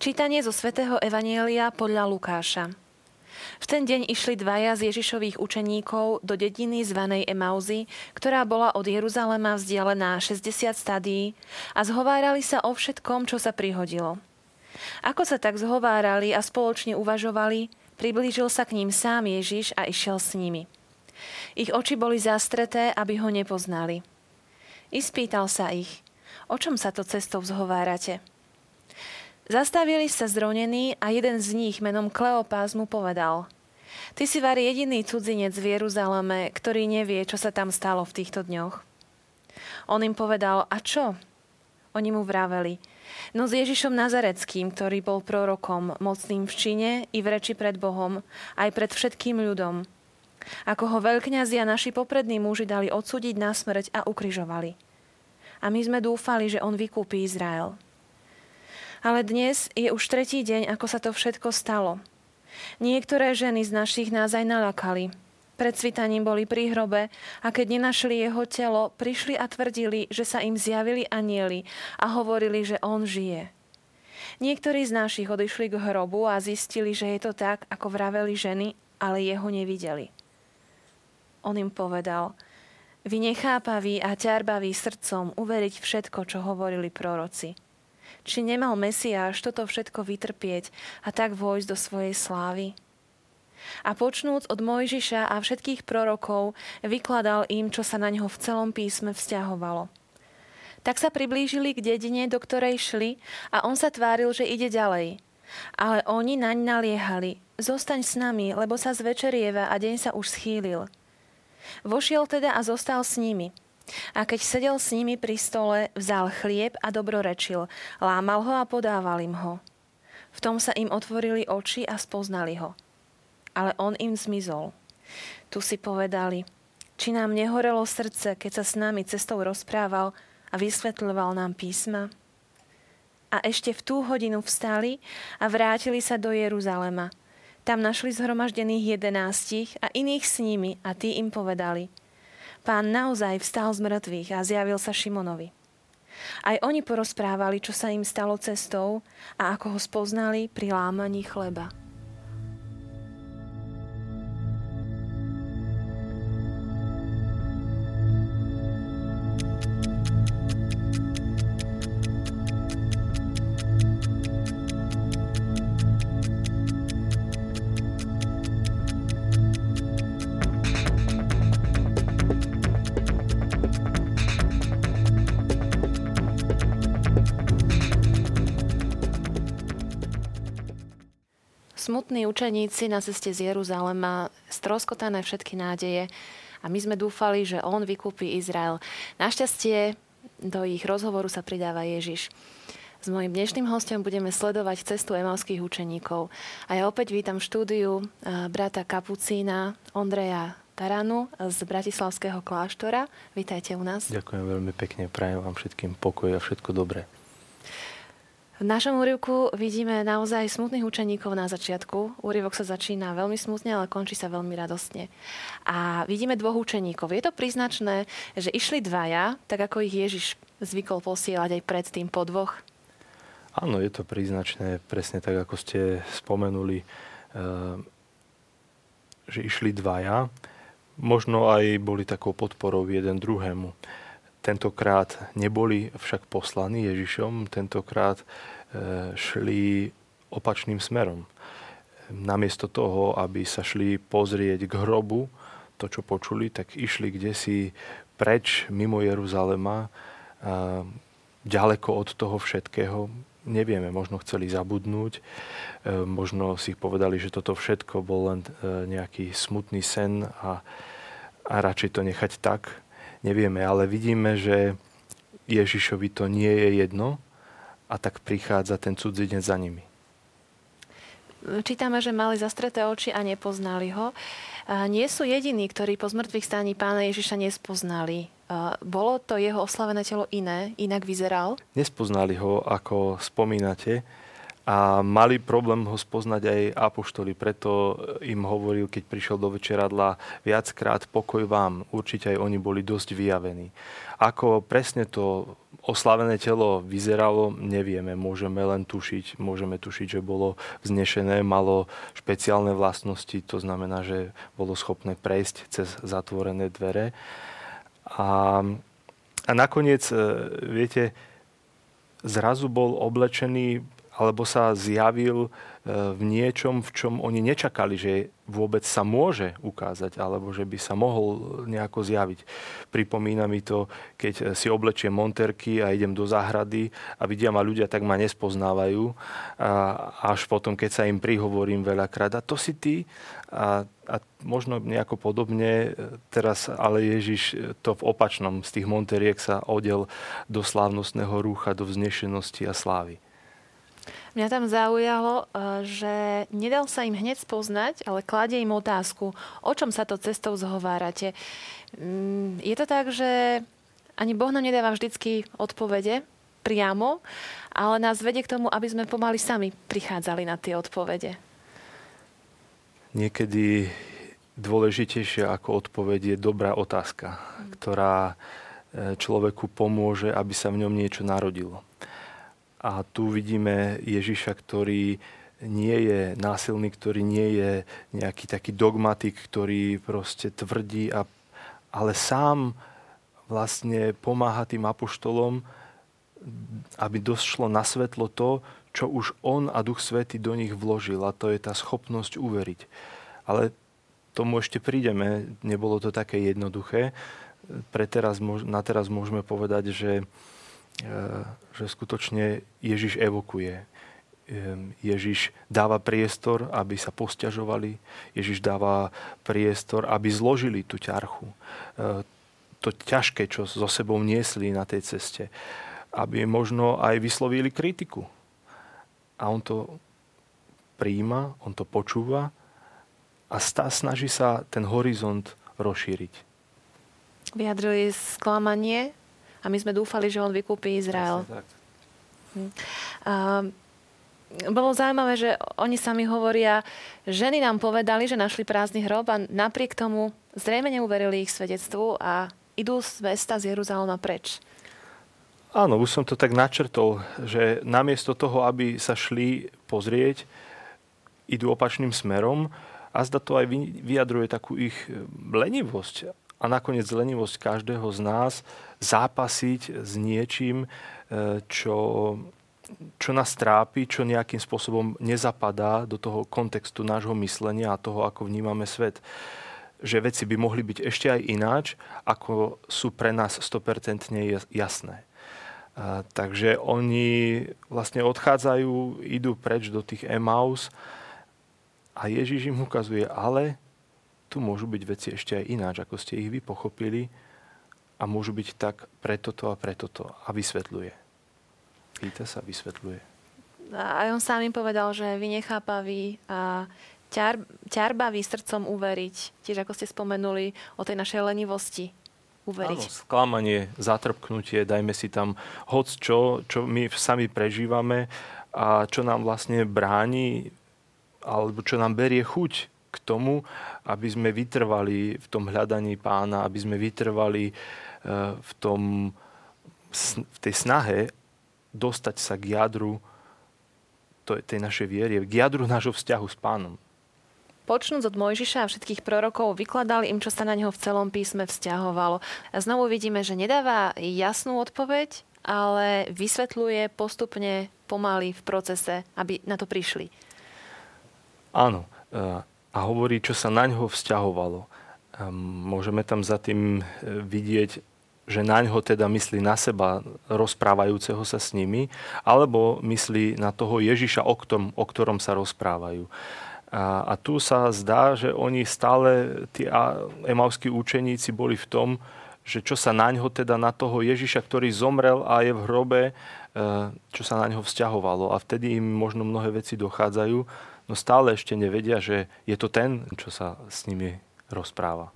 Čítanie zo svätého Evanielia podľa Lukáša. V ten deň išli dvaja z Ježišových učeníkov do dediny zvanej Emauzy, ktorá bola od Jeruzalema vzdialená 60 stadií a zhovárali sa o všetkom, čo sa prihodilo. Ako sa tak zhovárali a spoločne uvažovali, priblížil sa k ním sám Ježiš a išiel s nimi. Ich oči boli zastreté, aby ho nepoznali. I spýtal sa ich, o čom sa to cestou zhovárate? Zastavili sa zronení a jeden z nich menom Kleopás mu povedal Ty si var jediný cudzinec v Jeruzaleme, ktorý nevie, čo sa tam stalo v týchto dňoch. On im povedal, a čo? Oni mu vraveli, no s Ježišom Nazareckým, ktorý bol prorokom, mocným v čine i v reči pred Bohom, aj pred všetkým ľudom. Ako ho veľkňazi a naši poprední muži dali odsúdiť na smrť a ukryžovali. A my sme dúfali, že on vykúpi Izrael. Ale dnes je už tretí deň, ako sa to všetko stalo. Niektoré ženy z našich nás aj nalakali. Pred svitaním boli pri hrobe a keď nenašli jeho telo, prišli a tvrdili, že sa im zjavili anieli a hovorili, že on žije. Niektorí z našich odišli k hrobu a zistili, že je to tak, ako vraveli ženy, ale jeho nevideli. On im povedal, vy nechápaví a ťarbaví srdcom uveriť všetko, čo hovorili proroci. Či nemal Mesiáš toto všetko vytrpieť a tak vojsť do svojej slávy? A počnúc od Mojžiša a všetkých prorokov, vykladal im, čo sa na neho v celom písme vzťahovalo. Tak sa priblížili k dedine, do ktorej šli a on sa tváril, že ide ďalej. Ale oni naň naliehali, zostaň s nami, lebo sa zvečerieva a deň sa už schýlil. Vošiel teda a zostal s nimi – a keď sedel s nimi pri stole, vzal chlieb a dobrorečil, lámal ho a podával im ho. V tom sa im otvorili oči a spoznali ho. Ale on im zmizol. Tu si povedali, či nám nehorelo srdce, keď sa s nami cestou rozprával a vysvetľoval nám písma? A ešte v tú hodinu vstali a vrátili sa do Jeruzalema. Tam našli zhromaždených jedenástich a iných s nimi a tí im povedali – Pán naozaj vstal z mŕtvych a zjavil sa Šimonovi. Aj oni porozprávali, čo sa im stalo cestou a ako ho spoznali pri lámaní chleba. Učeníci na ceste z Jeruzalema, stroskotané všetky nádeje a my sme dúfali, že on vykúpi Izrael. Našťastie do ich rozhovoru sa pridáva Ježiš. S mojím dnešným hostom budeme sledovať cestu emalských učeníkov. A ja opäť vítam v štúdiu brata Kapucína Ondreja Taranu z Bratislavského kláštora. Vítajte u nás. Ďakujem veľmi pekne, prajem vám všetkým pokoj a všetko dobré. V našom úrivku vidíme naozaj smutných učeníkov na začiatku. Úrivok sa začína veľmi smutne, ale končí sa veľmi radostne. A vidíme dvoch učeníkov. Je to príznačné, že išli dvaja, tak ako ich Ježiš zvykol posielať aj predtým po dvoch? Áno, je to príznačné, presne tak, ako ste spomenuli, eh, že išli dvaja. Možno aj boli takou podporou jeden druhému. Tentokrát neboli však poslaní Ježišom, tentokrát e, šli opačným smerom. Namiesto toho, aby sa šli pozrieť k hrobu, to, čo počuli, tak išli kde si preč mimo Jeruzalema, ďaleko od toho všetkého. Nevieme, možno chceli zabudnúť, e, možno si povedali, že toto všetko bol len e, nejaký smutný sen a, a radšej to nechať tak nevieme, ale vidíme, že Ježišovi to nie je jedno a tak prichádza ten cudzinec za nimi. Čítame, že mali zastreté oči a nepoznali ho. Nie sú jediní, ktorí po zmrtvých staní pána Ježiša nespoznali. Bolo to jeho oslavené telo iné, inak vyzeral? Nespoznali ho, ako spomínate. A mali problém ho spoznať aj apoštoli, preto im hovoril, keď prišiel do večeradla, viackrát pokoj vám. Určite aj oni boli dosť vyjavení. Ako presne to oslavené telo vyzeralo, nevieme. Môžeme len tušiť. Môžeme tušiť, že bolo vznešené, malo špeciálne vlastnosti, to znamená, že bolo schopné prejsť cez zatvorené dvere. A, a nakoniec, e, viete, zrazu bol oblečený alebo sa zjavil E, v niečom, v čom oni nečakali, že vôbec sa môže ukázať, alebo že by sa mohol nejako zjaviť. Pripomína mi to, keď si oblečiem monterky a idem do záhrady a vidia ma ľudia, tak ma nespoznávajú. A až potom, keď sa im prihovorím veľakrát, a to si ty? A, a možno nejako podobne teraz, ale Ježiš to v opačnom z tých monteriek sa odel do slávnostného rúcha, do vznešenosti a slávy. Mňa tam zaujalo, eh, že nedal sa im hneď spoznať, ale kladie im otázku, o čom sa to cestou zhovárate. Mm, je to tak, že ani Boh nám nedáva vždycky odpovede priamo, ale nás vedie k tomu, aby sme pomaly sami prichádzali na tie odpovede. Niekedy dôležitejšia ako odpoveď je dobrá otázka, mm. ktorá eh, človeku pomôže, aby sa v ňom niečo narodilo. A tu vidíme Ježiša, ktorý nie je násilný, ktorý nie je nejaký taký dogmatik, ktorý proste tvrdí, a, ale sám vlastne pomáha tým apoštolom, aby došlo na svetlo to, čo už on a Duch Svety do nich vložil. A to je tá schopnosť uveriť. Ale tomu ešte prídeme. Nebolo to také jednoduché. Pre teraz, na teraz môžeme povedať, že že skutočne Ježiš evokuje. Ježiš dáva priestor, aby sa posťažovali. Ježiš dáva priestor, aby zložili tú ťarchu. Eh, to ťažké, čo so sebou niesli na tej ceste. Aby možno aj vyslovili kritiku. A on to príjima, on to počúva a snaží sa ten horizont rozšíriť. Vyjadrili sklamanie a my sme dúfali, že on vykúpi Izrael. Hm. A, bolo zaujímavé, že oni sami hovoria, ženy nám povedali, že našli prázdny hrob a napriek tomu zrejme neuverili ich svedectvu a idú z mesta z Jeruzalema preč. Áno, už som to tak načrtol, že namiesto toho, aby sa šli pozrieť, idú opačným smerom a zda to aj vyjadruje takú ich lenivosť a nakoniec lenivosť každého z nás zápasiť s niečím, e, čo, čo nás trápi, čo nejakým spôsobom nezapadá do toho kontextu nášho myslenia a toho, ako vnímame svet. Že veci by mohli byť ešte aj ináč, ako sú pre nás 100% jasné. E, takže oni vlastne odchádzajú, idú preč do tých Emaus a Ježiš im ukazuje, ale tu môžu byť veci ešte aj ináč, ako ste ich vy pochopili a môžu byť tak pre toto a pre toto. A vysvetľuje. Pýta sa, vysvetľuje. A on sám im povedal, že vy nechápaví a ťar, ťarbavý srdcom uveriť. Tiež ako ste spomenuli o tej našej lenivosti uveriť. Áno, sklamanie, zatrpknutie, dajme si tam hoc čo, čo my sami prežívame a čo nám vlastne bráni alebo čo nám berie chuť k tomu, aby sme vytrvali v tom hľadaní pána, aby sme vytrvali e, v, tom, v tej snahe dostať sa k jadru tej našej viery, k jadru nášho vzťahu s pánom. Počnúc od Mojžiša a všetkých prorokov, vykladali im, čo sa na neho v celom písme vzťahovalo. A znovu vidíme, že nedáva jasnú odpoveď, ale vysvetľuje postupne pomaly v procese, aby na to prišli. Áno. A hovorí, čo sa na ňo vzťahovalo. Môžeme tam za tým e, vidieť, že na ňo teda myslí na seba rozprávajúceho sa s nimi, alebo myslí na toho Ježiša, o ktorom, o ktorom sa rozprávajú. A, a tu sa zdá, že oni stále, tí emavskí učeníci boli v tom, že čo sa na ňo, teda na toho Ježiša, ktorý zomrel a je v hrobe, e, čo sa na ňo vzťahovalo. A vtedy im možno mnohé veci dochádzajú no stále ešte nevedia, že je to ten, čo sa s nimi rozpráva.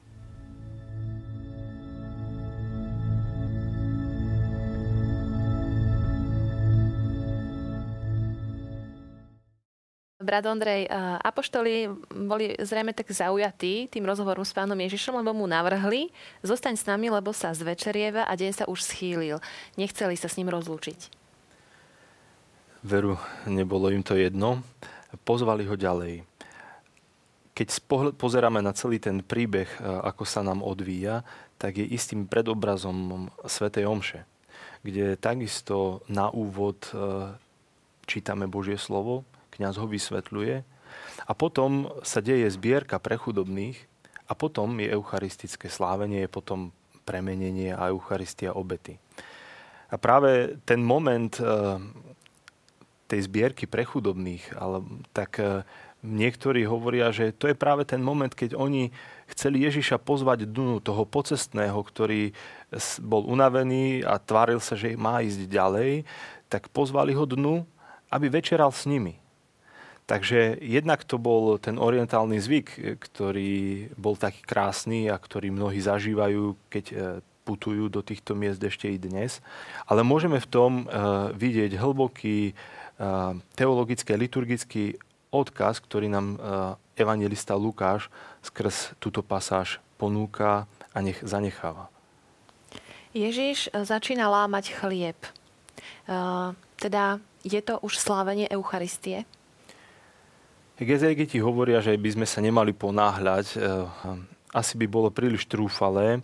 Brat Ondrej, apoštoli boli zrejme tak zaujatí tým rozhovorom s pánom Ježišom, lebo mu navrhli, zostaň s nami, lebo sa zvečerieva a deň sa už schýlil. Nechceli sa s ním rozlúčiť. Veru, nebolo im to jedno. Pozvali ho ďalej. Keď pozeráme na celý ten príbeh, ako sa nám odvíja, tak je istým predobrazom Svetej Omše, kde takisto na úvod čítame Božie slovo, kňaz ho vysvetľuje a potom sa deje zbierka pre chudobných a potom je eucharistické slávenie, je potom premenenie a Eucharistia obety. A práve ten moment eh, tej zbierky pre chudobných, ale tak eh, niektorí hovoria, že to je práve ten moment, keď oni chceli Ježiša pozvať dnu toho pocestného, ktorý bol unavený a tváril sa, že má ísť ďalej, tak pozvali ho dnu, aby večeral s nimi. Takže jednak to bol ten orientálny zvyk, ktorý bol taký krásny a ktorý mnohí zažívajú, keď e, putujú do týchto miest ešte i dnes. Ale môžeme v tom e, vidieť hlboký e, teologický, liturgický odkaz, ktorý nám evangelista Lukáš skrz túto pasáž ponúka a nech zanecháva. Ježiš začína lámať chlieb. Teda je to už slávenie Eucharistie? Gezegeti hovoria, že by sme sa nemali ponáhľať. Asi by bolo príliš trúfalé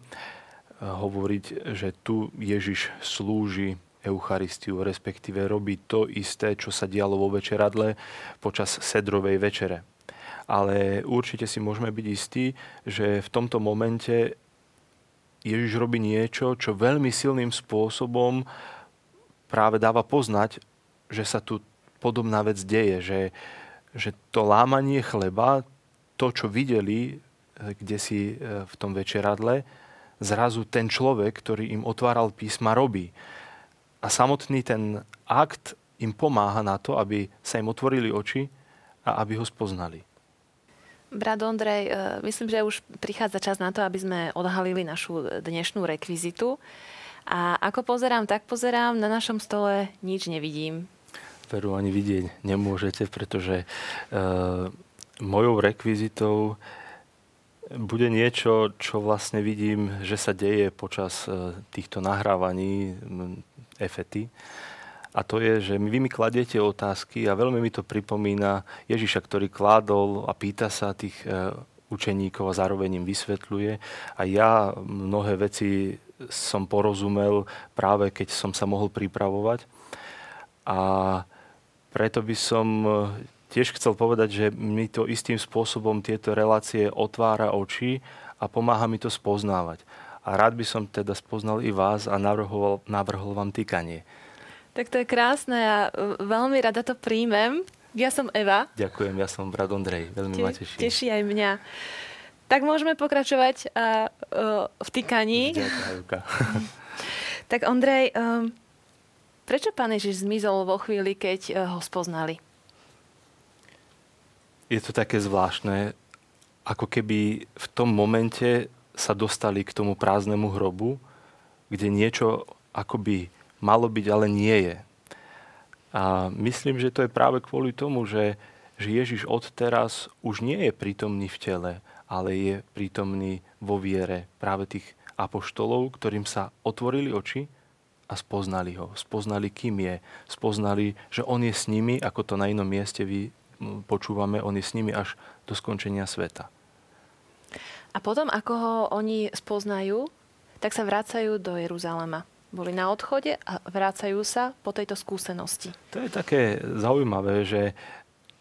hovoriť, že tu Ježiš slúži Eucharistiu, respektíve robí to isté, čo sa dialo vo večeradle počas sedrovej večere. Ale určite si môžeme byť istí, že v tomto momente Ježiš robí niečo, čo veľmi silným spôsobom práve dáva poznať, že sa tu podobná vec deje, že, že to lámanie chleba, to, čo videli eh, kde si eh, v tom večeradle, zrazu ten človek, ktorý im otváral písma, robí. A samotný ten akt im pomáha na to, aby sa im otvorili oči a aby ho spoznali. Brat Ondrej, eh, myslím, že už prichádza čas na to, aby sme odhalili našu dnešnú rekvizitu. A ako pozerám, tak pozerám, na našom stole nič nevidím veru ani vidieť nemôžete, pretože e, mojou rekvizitou bude niečo, čo vlastne vidím, že sa deje počas e, týchto nahrávaní efety. A to je, že vy mi kladiete otázky a veľmi mi to pripomína Ježiša, ktorý kládol a pýta sa tých e, učeníkov a zároveň im vysvetľuje. A ja mnohé veci som porozumel práve keď som sa mohol pripravovať. A preto by som e, tiež chcel povedať, že mi to istým spôsobom tieto relácie otvára oči a pomáha mi to spoznávať. A rád by som teda spoznal i vás a navrhol, navrhol vám týkanie. Tak to je krásne a e, veľmi rada to príjmem. Ja som Eva. Ďakujem, ja som brat Ondrej. Veľmi Te, ma teší. Teší aj mňa. Tak môžeme pokračovať a, uh, v týkaní. Ďakujem, tak Ondrej, um, Prečo pán Ježiš zmizol vo chvíli, keď eh, ho spoznali? Je to také zvláštne, ako keby v tom momente sa dostali k tomu prázdnemu hrobu, kde niečo akoby malo byť, ale nie je. A myslím, že to je práve kvôli tomu, že, že Ježiš odteraz už nie je prítomný v tele, ale je prítomný vo viere práve tých apoštolov, ktorým sa otvorili oči a spoznali ho. Spoznali, kým je. Spoznali, že on je s nimi, ako to na inom mieste vy počúvame, on je s nimi až do skončenia sveta. A potom, ako ho oni spoznajú, tak sa vracajú do Jeruzalema. Boli na odchode a vrácajú sa po tejto skúsenosti. To je také zaujímavé, že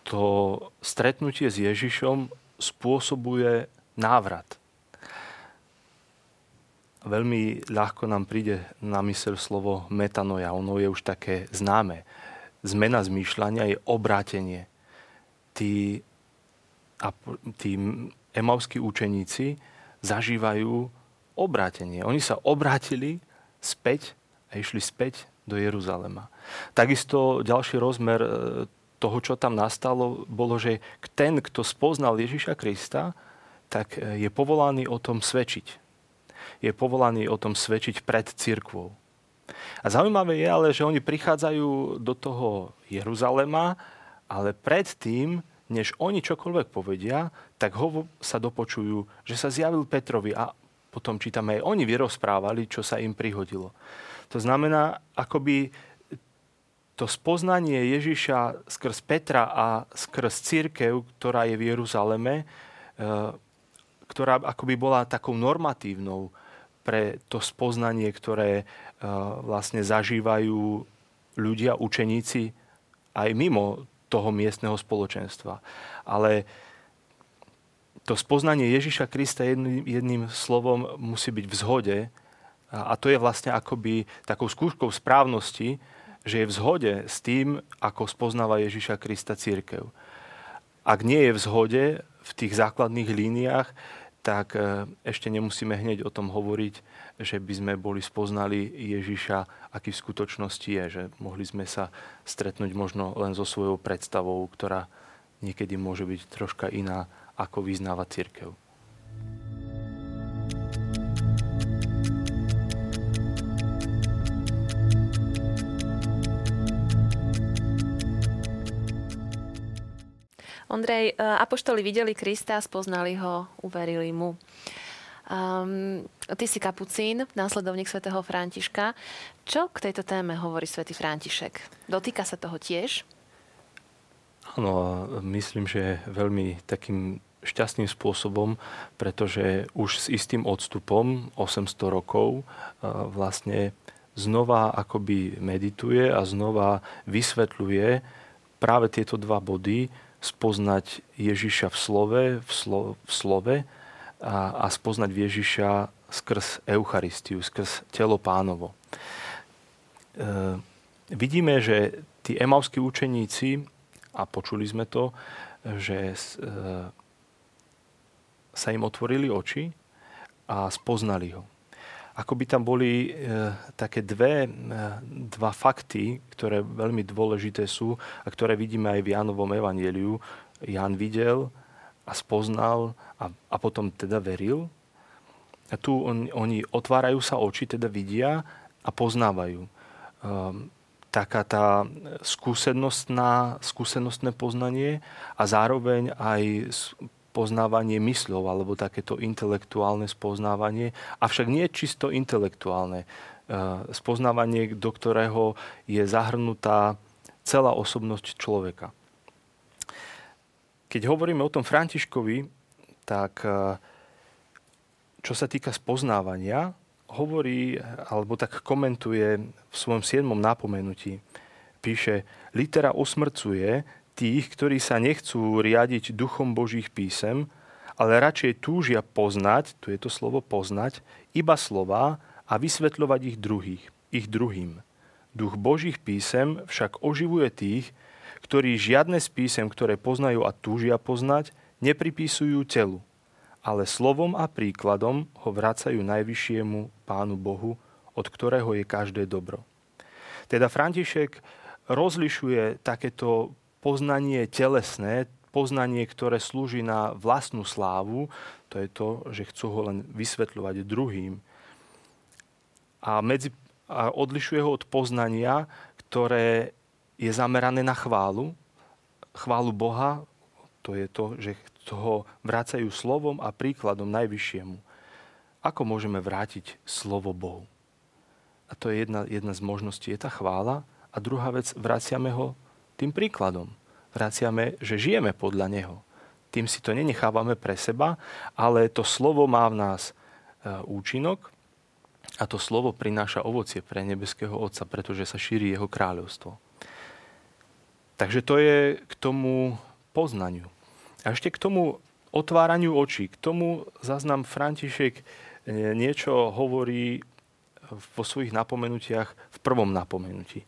to stretnutie s Ježišom spôsobuje návrat veľmi ľahko nám príde na mysel slovo metanoja. Ono je už také známe. Zmena zmýšľania je obrátenie. Tí, a tí emavskí učeníci zažívajú obrátenie. Oni sa obrátili späť a išli späť do Jeruzalema. Takisto ďalší rozmer e, toho, čo tam nastalo, bolo, že ten, kto spoznal Ježiša Krista, tak e, je povolaný o tom svedčiť je povolaný o tom svedčiť pred cirkvou. A zaujímavé je ale, že oni prichádzajú do toho Jeruzalema, ale predtým než oni čokoľvek povedia, tak ho sa dopočujú, že sa zjavil Petrovi a potom čítame aj oni vyrozprávali, čo sa im prihodilo. To znamená, akoby to spoznanie Ježiša skrz Petra a skrz církev, ktorá je v Jeruzaleme, e, ktorá akoby bola takou normatívnou pre to spoznanie, ktoré e, vlastne zažívajú ľudia, učeníci aj mimo toho miestneho spoločenstva. Ale to spoznanie Ježiša Krista jedným, jedným slovom musí byť v zhode a to je vlastne akoby takou skúškou správnosti, že je v zhode s tým, ako spoznáva Ježiša Krista církev. Ak nie je v zhode v tých základných líniách, tak e, ešte nemusíme hneď o tom hovoriť, že by sme boli spoznali Ježiša, aký v skutočnosti je, že mohli sme sa stretnúť možno len so svojou predstavou, ktorá niekedy môže byť troška iná, ako vyznáva církev. Ondrej, e, apoštoli videli Krista, spoznali ho, uverili mu. Um, ty si kapucín, následovník svätého Františka. Čo k tejto téme hovorí svätý František? Dotýka sa toho tiež? Áno, myslím, že veľmi takým šťastným spôsobom, pretože už s istým odstupom 800 rokov e, vlastne znova akoby medituje a znova vysvetľuje práve tieto dva body, spoznať Ježiša v slove, v, slo, v slove a, a spoznať Ježiša skrz Eucharistiu, skrz telo pánovo. E, vidíme, že tí emavskí učeníci, a počuli sme to, že e, sa im otvorili oči a spoznali ho ako by tam boli e, také dve, e, dva fakty, ktoré veľmi dôležité sú a ktoré vidíme aj v Jánovom evangeliu. Ján videl a spoznal a, a potom teda veril. A tu on, oni otvárajú sa oči, teda vidia a poznávajú. E, taká tá skúsenostná, skúsenostné poznanie a zároveň aj poznávanie mysľov alebo takéto intelektuálne spoznávanie, avšak nie čisto intelektuálne. E, spoznávanie, do ktorého je zahrnutá celá osobnosť človeka. Keď hovoríme o tom Františkovi, tak e, čo sa týka spoznávania, hovorí alebo tak komentuje v svojom siedmom napomenutí. Píše, litera usmrcuje, tých, ktorí sa nechcú riadiť duchom Božích písem, ale radšej túžia poznať, tu je to slovo poznať, iba slova a vysvetľovať ich druhých, ich druhým. Duch Božích písem však oživuje tých, ktorí žiadne z písem, ktoré poznajú a túžia poznať, nepripisujú telu, ale slovom a príkladom ho vracajú najvyššiemu Pánu Bohu, od ktorého je každé dobro. Teda František rozlišuje takéto poznanie telesné, poznanie, ktoré slúži na vlastnú slávu, to je to, že chcú ho len vysvetľovať druhým. A, medzi, a odlišuje ho od poznania, ktoré je zamerané na chválu, chválu Boha, to je to, že ho vracajú slovom a príkladom najvyššiemu. Ako môžeme vrátiť slovo Bohu? A to je jedna, jedna z možností, je tá chvála. A druhá vec, vraciame ho tým príkladom. Vraciame, že žijeme podľa Neho. Tým si to nenechávame pre seba, ale to slovo má v nás e, účinok a to slovo prináša ovocie pre nebeského Otca, pretože sa šíri Jeho kráľovstvo. Takže to je k tomu poznaniu. A ešte k tomu otváraniu očí. K tomu zaznám František e, niečo hovorí vo svojich napomenutiach v prvom napomenutí.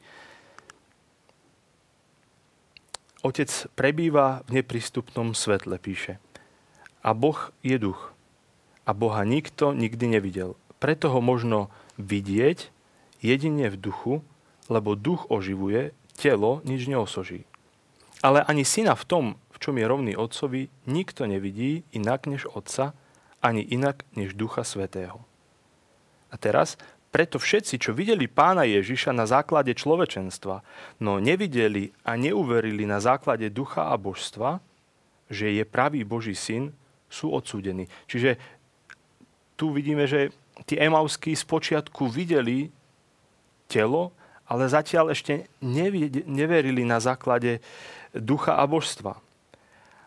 Otec prebýva v neprístupnom svetle, píše. A Boh je duch. A Boha nikto nikdy nevidel. Preto ho možno vidieť jedine v duchu, lebo duch oživuje, telo nič neosoží. Ale ani syna v tom, v čom je rovný otcovi, nikto nevidí inak než otca, ani inak než ducha svetého. A teraz preto všetci, čo videli pána Ježiša na základe človečenstva, no nevideli a neuverili na základe ducha a božstva, že je pravý Boží syn, sú odsúdení. Čiže tu vidíme, že tí Emauskí spočiatku videli telo, ale zatiaľ ešte neverili na základe ducha a božstva.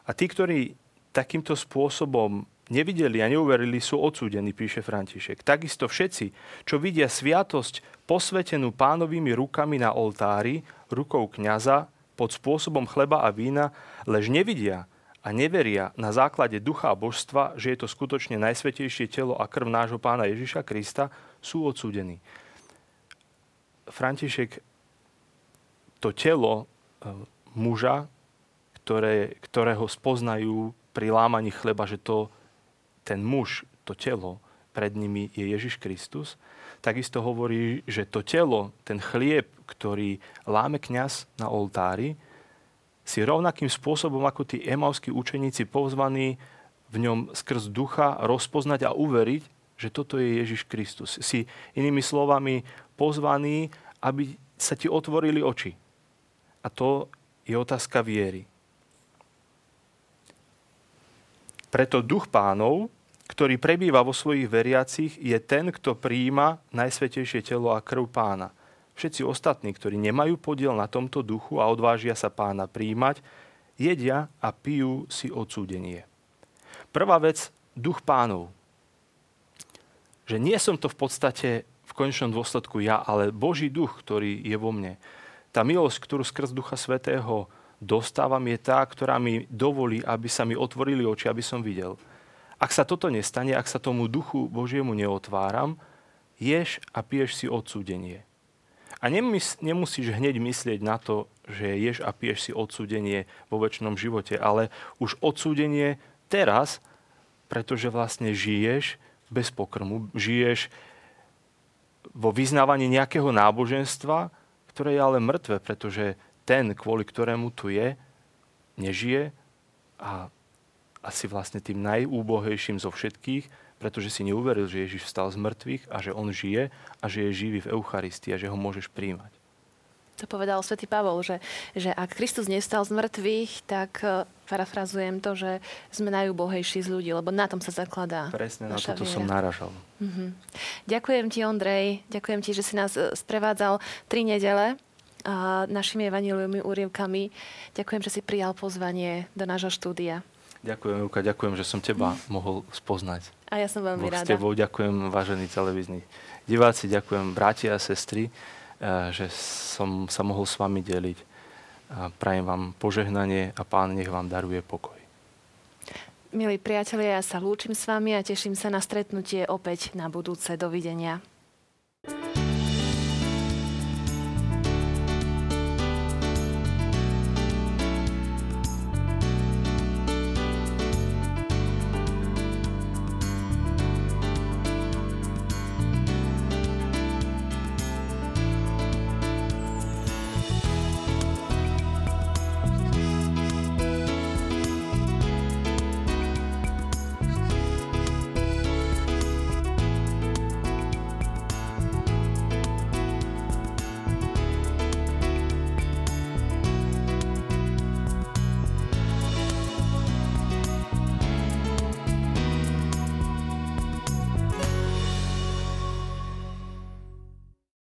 A tí, ktorí takýmto spôsobom nevideli a neuverili, sú odsúdení, píše František. Takisto všetci, čo vidia sviatosť posvetenú pánovými rukami na oltári, rukou kniaza, pod spôsobom chleba a vína, lež nevidia a neveria na základe ducha a božstva, že je to skutočne najsvetejšie telo a krv nášho pána Ježiša Krista, sú odsúdení. František to telo e, muža, ktoré, ktorého spoznajú pri lámaní chleba, že to, ten muž, to telo pred nimi je Ježiš Kristus, takisto hovorí, že to telo, ten chlieb, ktorý láme kňaz na oltári, si rovnakým spôsobom ako tí emavskí učeníci pozvaní v ňom skrz ducha rozpoznať a uveriť, že toto je Ježiš Kristus. Si inými slovami pozvaní, aby sa ti otvorili oči. A to je otázka viery. Preto duch pánov, ktorý prebýva vo svojich veriacich, je ten, kto prijíma najsvetejšie telo a krv pána – Všetci ostatní, ktorí nemajú podiel na tomto duchu a odvážia sa pána príjmať, jedia a pijú si odsúdenie. Prvá vec, duch pánov. Že nie som to v podstate konečnom dôsledku ja, ale Boží duch, ktorý je vo mne. Tá milosť, ktorú skrz Ducha Svetého dostávam, je tá, ktorá mi dovolí, aby sa mi otvorili oči, aby som videl. Ak sa toto nestane, ak sa tomu duchu Božiemu neotváram, ješ a piješ si odsúdenie. A nemus, nemusíš hneď myslieť na to, že ješ a piješ si odsúdenie vo väčšnom živote, ale už odsúdenie teraz, pretože vlastne žiješ bez pokrmu, žiješ vo vyznávaní nejakého náboženstva, ktoré je ale mŕtve, pretože ten, kvôli ktorému tu je, nežije a asi vlastne tým najúbohejším zo všetkých pretože si neuveril, že Ježiš vstal z mŕtvych a že on žije a že je živý v Eucharistii a že ho môžeš príjmať. To povedal svätý Pavol, že, že ak Kristus nestal z mŕtvych, tak e, parafrazujem to, že sme najúbohejší z ľudí, lebo na tom sa zakladá Presne, na toto viera. som náražal. Mm-hmm. Ďakujem ti, Ondrej. Ďakujem ti, že si nás e, sprevádzal tri nedele a našimi evaníliovými úrievkami. Ďakujem, že si prijal pozvanie do nášho štúdia. Ďakujem, Juka, ďakujem, že som teba mohol spoznať. A ja som veľmi rada. S tebou ďakujem, vážení televízni diváci, ďakujem bratia a sestry, že som sa mohol s vami deliť. Prajem vám požehnanie a pán nech vám daruje pokoj. Milí priatelia, ja sa lúčim s vami a teším sa na stretnutie opäť na budúce. Dovidenia.